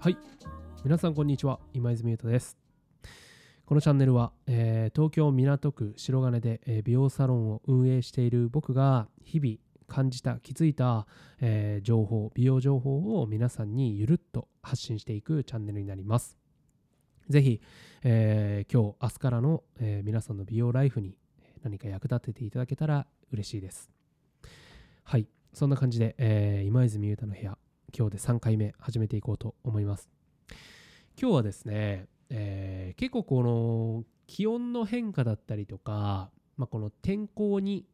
はい。皆さんこんにちは。今泉優斗です。このチャンネルは、えー東京港区白金で、えー美容サロンを運営している僕が日々感じた気づいた、えー情報美容情報を皆さんにゆるっと発信していくチャンネルになります。ぜひ、えー今日明日からの、えー皆さんの美容ライフに何か役立てていただけたら嬉しいです。はい。そんな感じで、えー今泉優太の部屋今日で3回目始めていこうと思います。今日はですね、えー結構この気温の変化だったりとか、まあ、この天候に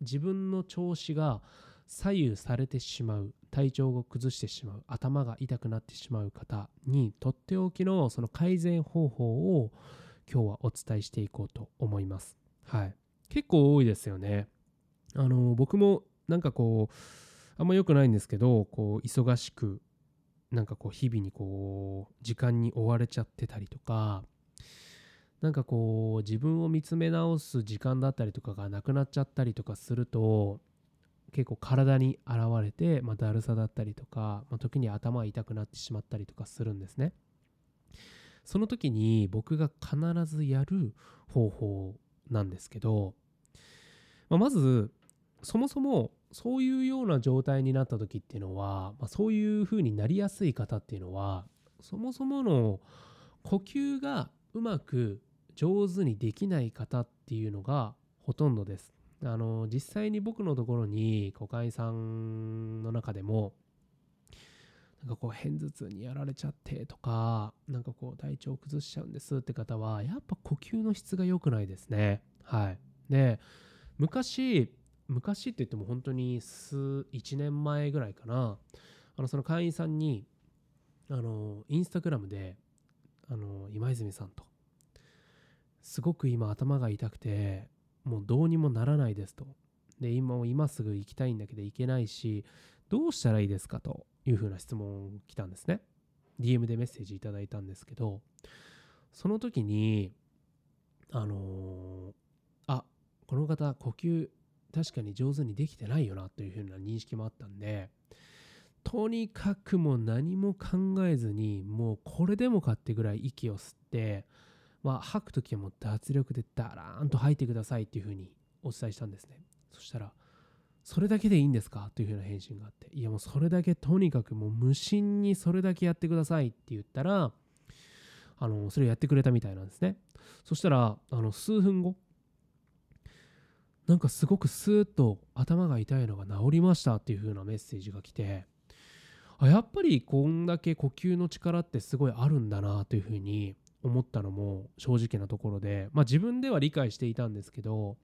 自分の調子が左右されてしまう体調を崩してしまう頭が痛くなってしまう方にとっておきのその改善方法を今日はお伝えしていこうと思います。はい。結構多いですよね。あの僕もなんかこうあんま良くないんですけどこう忙しくなんかこう日々にこう時間に追われちゃってたりとかなんかこう自分を見つめ直す時間だったりとかがなくなっちゃったりとかすると結構体に現れて、まあ、だるさだったりとか、まあ、時に頭痛くなってしまったりとかするんですね。その時に僕が必ずやる方法なんですけど、まあ、まずそもそもそういうような状態になった時っていうのは、まあ、そういう風になりやすい方っていうのはそもそもの呼吸がうまく上手にできない方っていうのがほとんどです。あの実際に僕のところに股間さんの中でもなんかこう片頭痛にやられちゃってとかなんかこう体調崩しちゃうんですって方はやっぱ呼吸の質が良くないですね。はい、で昔昔って言っても本当に数1年前ぐらいかな。あのその会員さんにあのインスタグラムであの今泉さんと。すごく今頭が痛くてもうどうにもならないですと。で今も今すぐ行きたいんだけど行けないしどうしたらいいですかというふうな質問来たんですね。DM でメッセージいただいたんですけどその時にあのーあこの方呼吸確かに上手にできてないよなというふうな認識もあったんでとにかくもう何も考えずにもうこれでもかってぐらい息を吸って、まあ、吐く時はもう脱力でダラーンと吐いてくださいっていうふうにお伝えしたんですね。そしたらそれだけでいいんですかというふうな返信があっていやもうそれだけとにかくもう無心にそれだけやってくださいって言ったらあのそれをやってくれたみたいなんですね。そしたらあの数分後なんかすごくスーッと頭が痛いのが治りましたっていう風なメッセージが来てあやっぱりこんだけ呼吸の力ってすごいあるんだなという風に思ったのも正直なところで、まあ、自分では理解していたんですけど、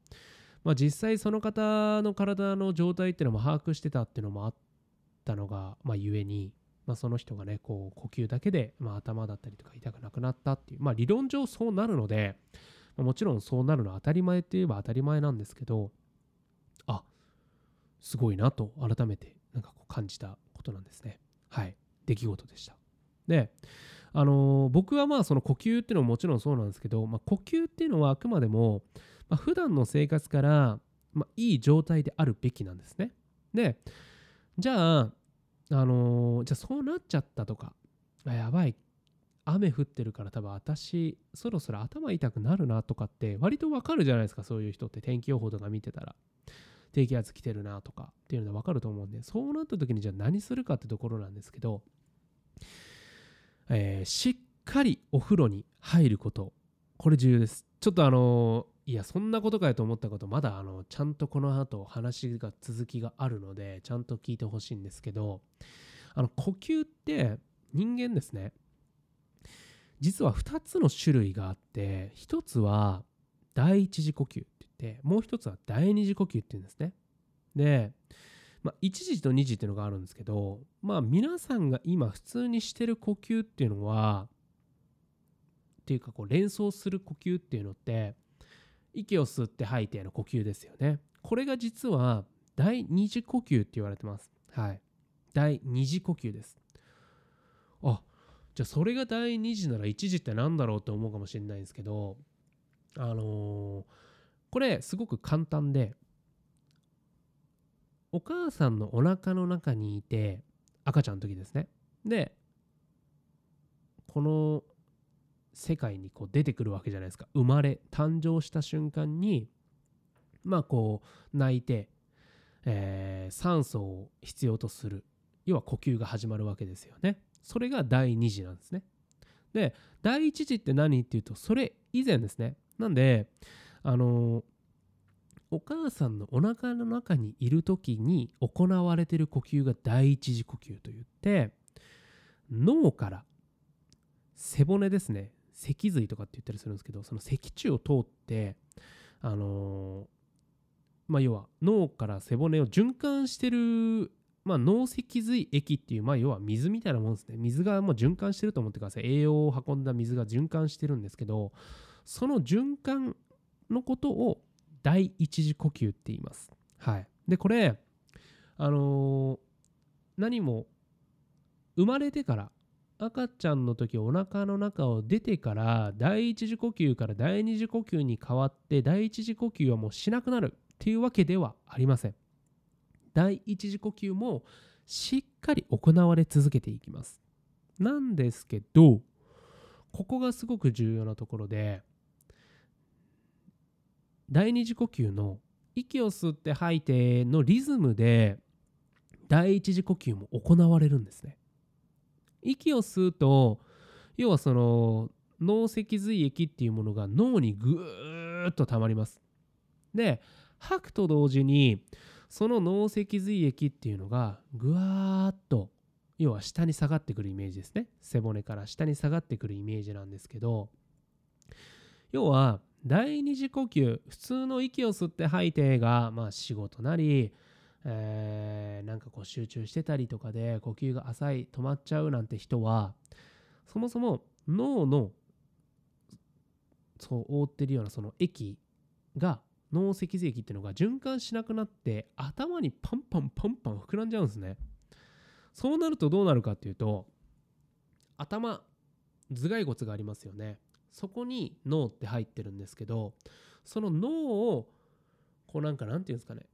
まあ、実際その方の体の状態っていうのも把握してたっていうのもあったのが、まあ、ゆえに、まあ、その人がねこう呼吸だけで、ま、頭だったりとか痛くなくなったっていう、まあ、理論上そうなるのでもちろんそうなるのは当たり前って言えば当たり前なんですけどあすごいなと改めてなんかこう感じたことなんですね。はい。出来事でした。であのー僕はまあその呼吸っていうのももちろんそうなんですけど、まあ、呼吸っていうのはあくまでも、まあ、普段の生活から、まあ、いい状態であるべきなんですね。でじゃあ、あのーじゃあそうなっちゃったとかやばい雨降ってるから多分私そろそろ頭痛くなるなとかって割とわかるじゃないですかそういう人って。天気予報とか見てたら。低気圧来てるなとか。っていうのでわかると思うんでそうなった時にじゃあ何するかってところなんですけど、えしっかりお風呂に入ること。これ重要です。ちょっとあのいやそんなことかよと思ったことまだあのちゃんとこの後話が続きがあるのでちゃんと聞いてほしいんですけどあの呼吸って人間ですね。実は2つの種類があって1つは第一次呼吸って言ってもう1つは第二次呼吸っていうんですね。で、まあ、1時と2時っていうのがあるんですけどまあ皆さんが今普通にしてる呼吸っていうのはっていうかこう連想する呼吸っていうのって息を吸って吐いての呼吸ですよね。これが実は第二次呼吸って言われてます。はい。第二次呼吸です。あじゃあそれが第2次なら1次って何だろうって思うかもしれないんですけどあのーこれすごく簡単でお母さんのお腹の中にいて赤ちゃんの時ですね。でこの世界にこう出てくるわけじゃないですか。生まれ誕生した瞬間にまあこう泣いて、えー酸素を必要とする要は呼吸が始まるわけですよね。それが第2次なんですね。で第1次って何っていうとそれ以前ですね。なんであのお母さんのお腹の中にいる時に行われてる呼吸が第一次呼吸といって脳から背骨ですね。脊髄とかって言ったりするんですけどその脊柱を通ってあのまあ要は脳から背骨を循環してるまあ脳脊髄液っていうまあ要は水みたいなもんですね水がもう循環してると思ってください栄養を運んだ水が循環してるんですけどその循環のことを第一次呼吸って言います。はい、でこれあのー何も生まれてから赤ちゃんの時お腹の中を出てから第一次呼吸から第二次呼吸に変わって第一次呼吸はもうしなくなるっていうわけではありません。第一次呼吸もしっかり行われ続けていきます。なんですけどここがすごく重要なところで第二次呼吸の息を吸って吐いてのリズムで第一次呼吸も行われるんですね。息を吸うと要はその脳脊髄液っていうものが脳にぐーっと溜まります。で吐くと同時にその脳脊髄液っていうのがぐわーっと要は下に下がってくるイメージですね。背骨から下に下がってくるイメージなんですけど要は第二次呼吸普通の息を吸って吐いてがまあ仕事なり、えーなんかこう集中してたりとかで呼吸が浅い止まっちゃうなんて人はそもそも脳のそう覆ってるようなその液が脳脊髄液っていうのが循環しなくなって頭にパンパンパンパン膨らんじゃうんですね。そうなるとどうなるかっていうと頭頭蓋骨がありますよね。そこに脳って入ってるんですけどその脳をこうなんかなんていうんですかね。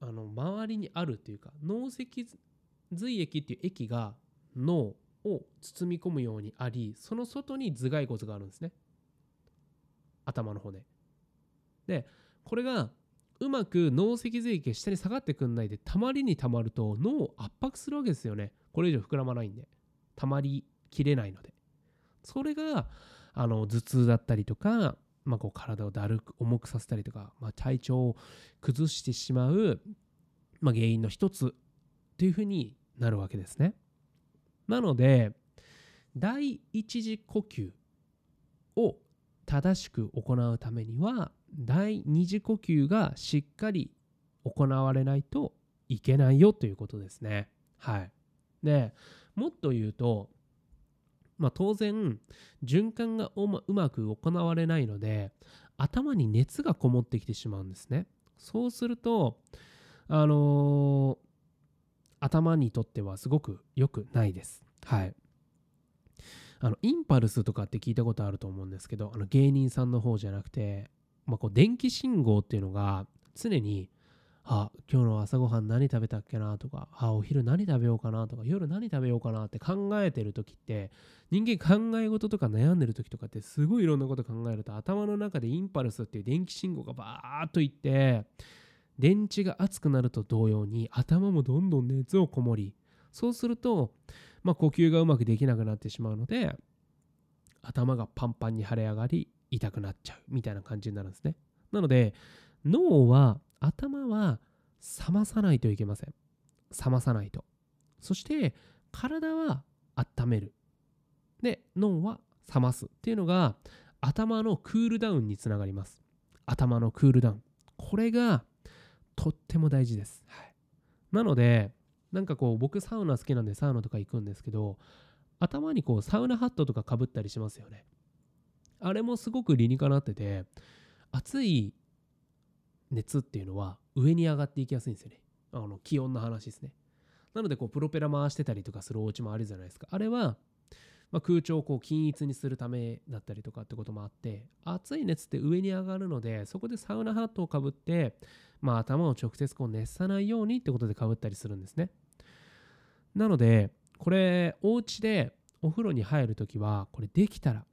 あの周りにあるっていうか脳脊髄液っていう液が脳を包み込むようにありその外に頭蓋骨があるんですね。頭の骨で。でこれがうまく脳脊髄液下に下がってくんないでたまりにたまると脳を圧迫するわけですよね。これ以上膨らまないんで。たまりきれないので。それがあの頭痛だったりとか、まあ、こう体をだるく重くさせたりとか、まあ、体調を崩してしまう、まあ、原因の一つっていうふうになるわけですね。なので第一次呼吸を正しく行うためには第二次呼吸がしっかり行われないといけないよということですね。はい。でもっと言うと、まあ、当然循環がうまく行われないので頭に熱がこもってきてしまうんですね。そうするとあのー頭にとってはすごく良くないです。はい。あのインパルスとかって聞いたことあると思うんですけどあの芸人さんの方じゃなくて、まあ、こう電気信号っていうのが常にあ今日の朝ごはん何食べたっけな？とかあお昼何食べようかな？とか夜何食べようかな？って考えてる時って人間考え事とか悩んでる時とかってすごいいろんなこと考えると頭の中でインパルスっていう電気信号がバーッといって電池が熱くなると同様に頭もどんどん熱をこもりそうすると、まあ、呼吸がうまくできなくなってしまうので頭がパンパンに腫れ上がり痛くなっちゃうみたいな感じになるんですね。なので脳は頭は冷まさないといけません。冷まさないと。そして体は温める。で脳は冷ますっていうのが頭のクールダウンにつながります。頭のクールダウン。これがとっても大事です、はい、なのでなんかこう僕サウナ好きなんでサウナとか行くんですけど頭にこうサウナハットとかかぶったりしますよねあれもすごく理にかなってて暑い熱っていうのは上に上がっていきやすいんですよね。あの気温の話ですね。なのでこうプロペラ回してたりとかするお家もあるじゃないですか。あれは、まあ、空調をこう均一にするためだったりとかってこともあって暑い熱って上に上がるのでそこでサウナハットをかぶって、まあ、頭を直接こう熱さないようにってことでかぶったりするんですね。なのでこれお家でお風呂に入るときはこれできたら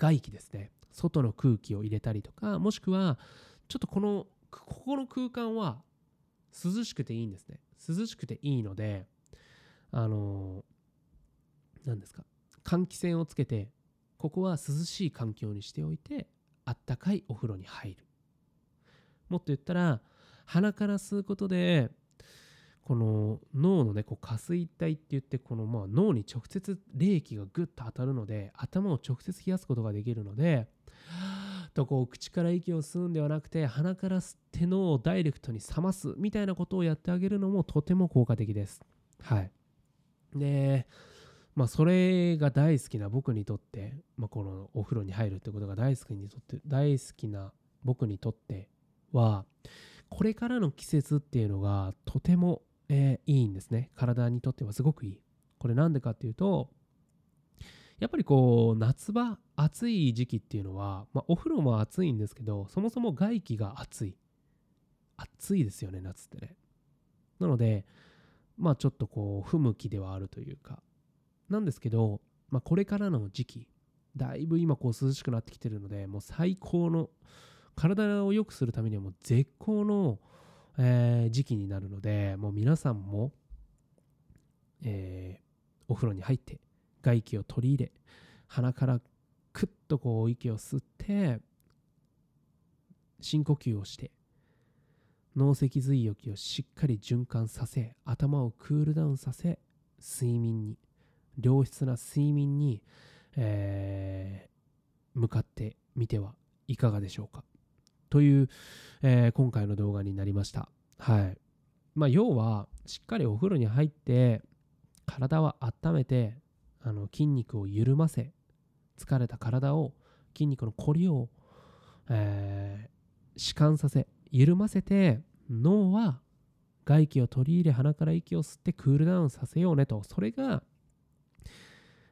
外気ですね。外の空気を入れたりとかもしくはちょっとこのここの空間は涼しくていいんですね。涼しくていいのであの何ですか。換気扇をつけてここは涼しい環境にしておいてあったかいお風呂に入る。もっと言ったら鼻から吸うことでこの脳のねこう下垂体って言ってこのまあ脳に直接冷気がグッと当たるので頭を直接冷やすことができるのでとこう口から息を吸うんではなくて鼻から吸って脳をダイレクトに冷ますみたいなことをやってあげるのもとても効果的です。はい。で、まあそれが大好きな僕にとって、まあ、このお風呂に入るってことが大好きにとって大好きな僕にとってはこれからの季節っていうのがとてもえー、いいんですね。体にとってはすごくいい。これなんでかっていうと、やっぱりこう、夏場、暑い時期っていうのは、まあ、お風呂も暑いんですけど、そもそも外気が暑い。暑いですよね、夏ってね。なので、まあちょっとこう、不向きではあるというか、なんですけど、まあこれからの時期、だいぶ今こう涼しくなってきてるので、もう最高の、体を良くするためにはもう絶好のえー、時期になるのでもう皆さんも、えー、お風呂に入って外気を取り入れ鼻からクッとこう息を吸って深呼吸をして脳脊髄液をしっかり循環させ頭をクールダウンさせ睡眠に良質な睡眠に、えー、向かってみてはいかがでしょうか。という、えー、今回の動画になりました。はい。まあ、要は、しっかりお風呂に入って、体は温めて、あの筋肉を緩ませ、疲れた体を、筋肉のこりを、えー、弛緩させ、緩ませて、脳は外気を取り入れ、鼻から息を吸ってクールダウンさせようねと。それが、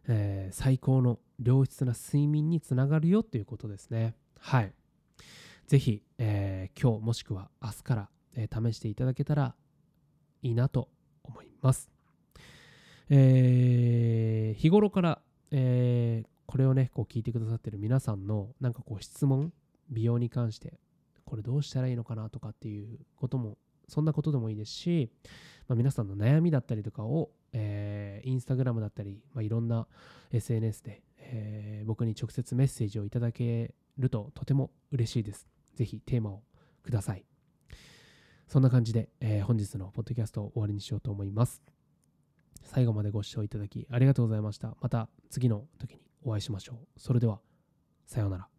えー、最高の良質な睡眠につながるよっていうことですね。はい。ぜひ、えー、今日もしくは明日から、えー、試していただけたらいいなと思います。えー、日頃から、え、これをね、こう聞いてくださってる皆さんのなんかこう質問、美容に関して、これどうしたらいいのかなとかっていうことも、そんなことでもいいですし、まあ、皆さんの悩みだったりとかを、えー、インスタグラムだったり、まあ、いろんな SNS で、えー、僕に直接メッセージをいただけるととても嬉しいです。ぜひテーマをください。そんな感じで、えー、本日のポッドキャストを終わりにしようと思います。最後までご視聴いただきありがとうございました。また次の時にお会いしましょう。それでは、さようなら。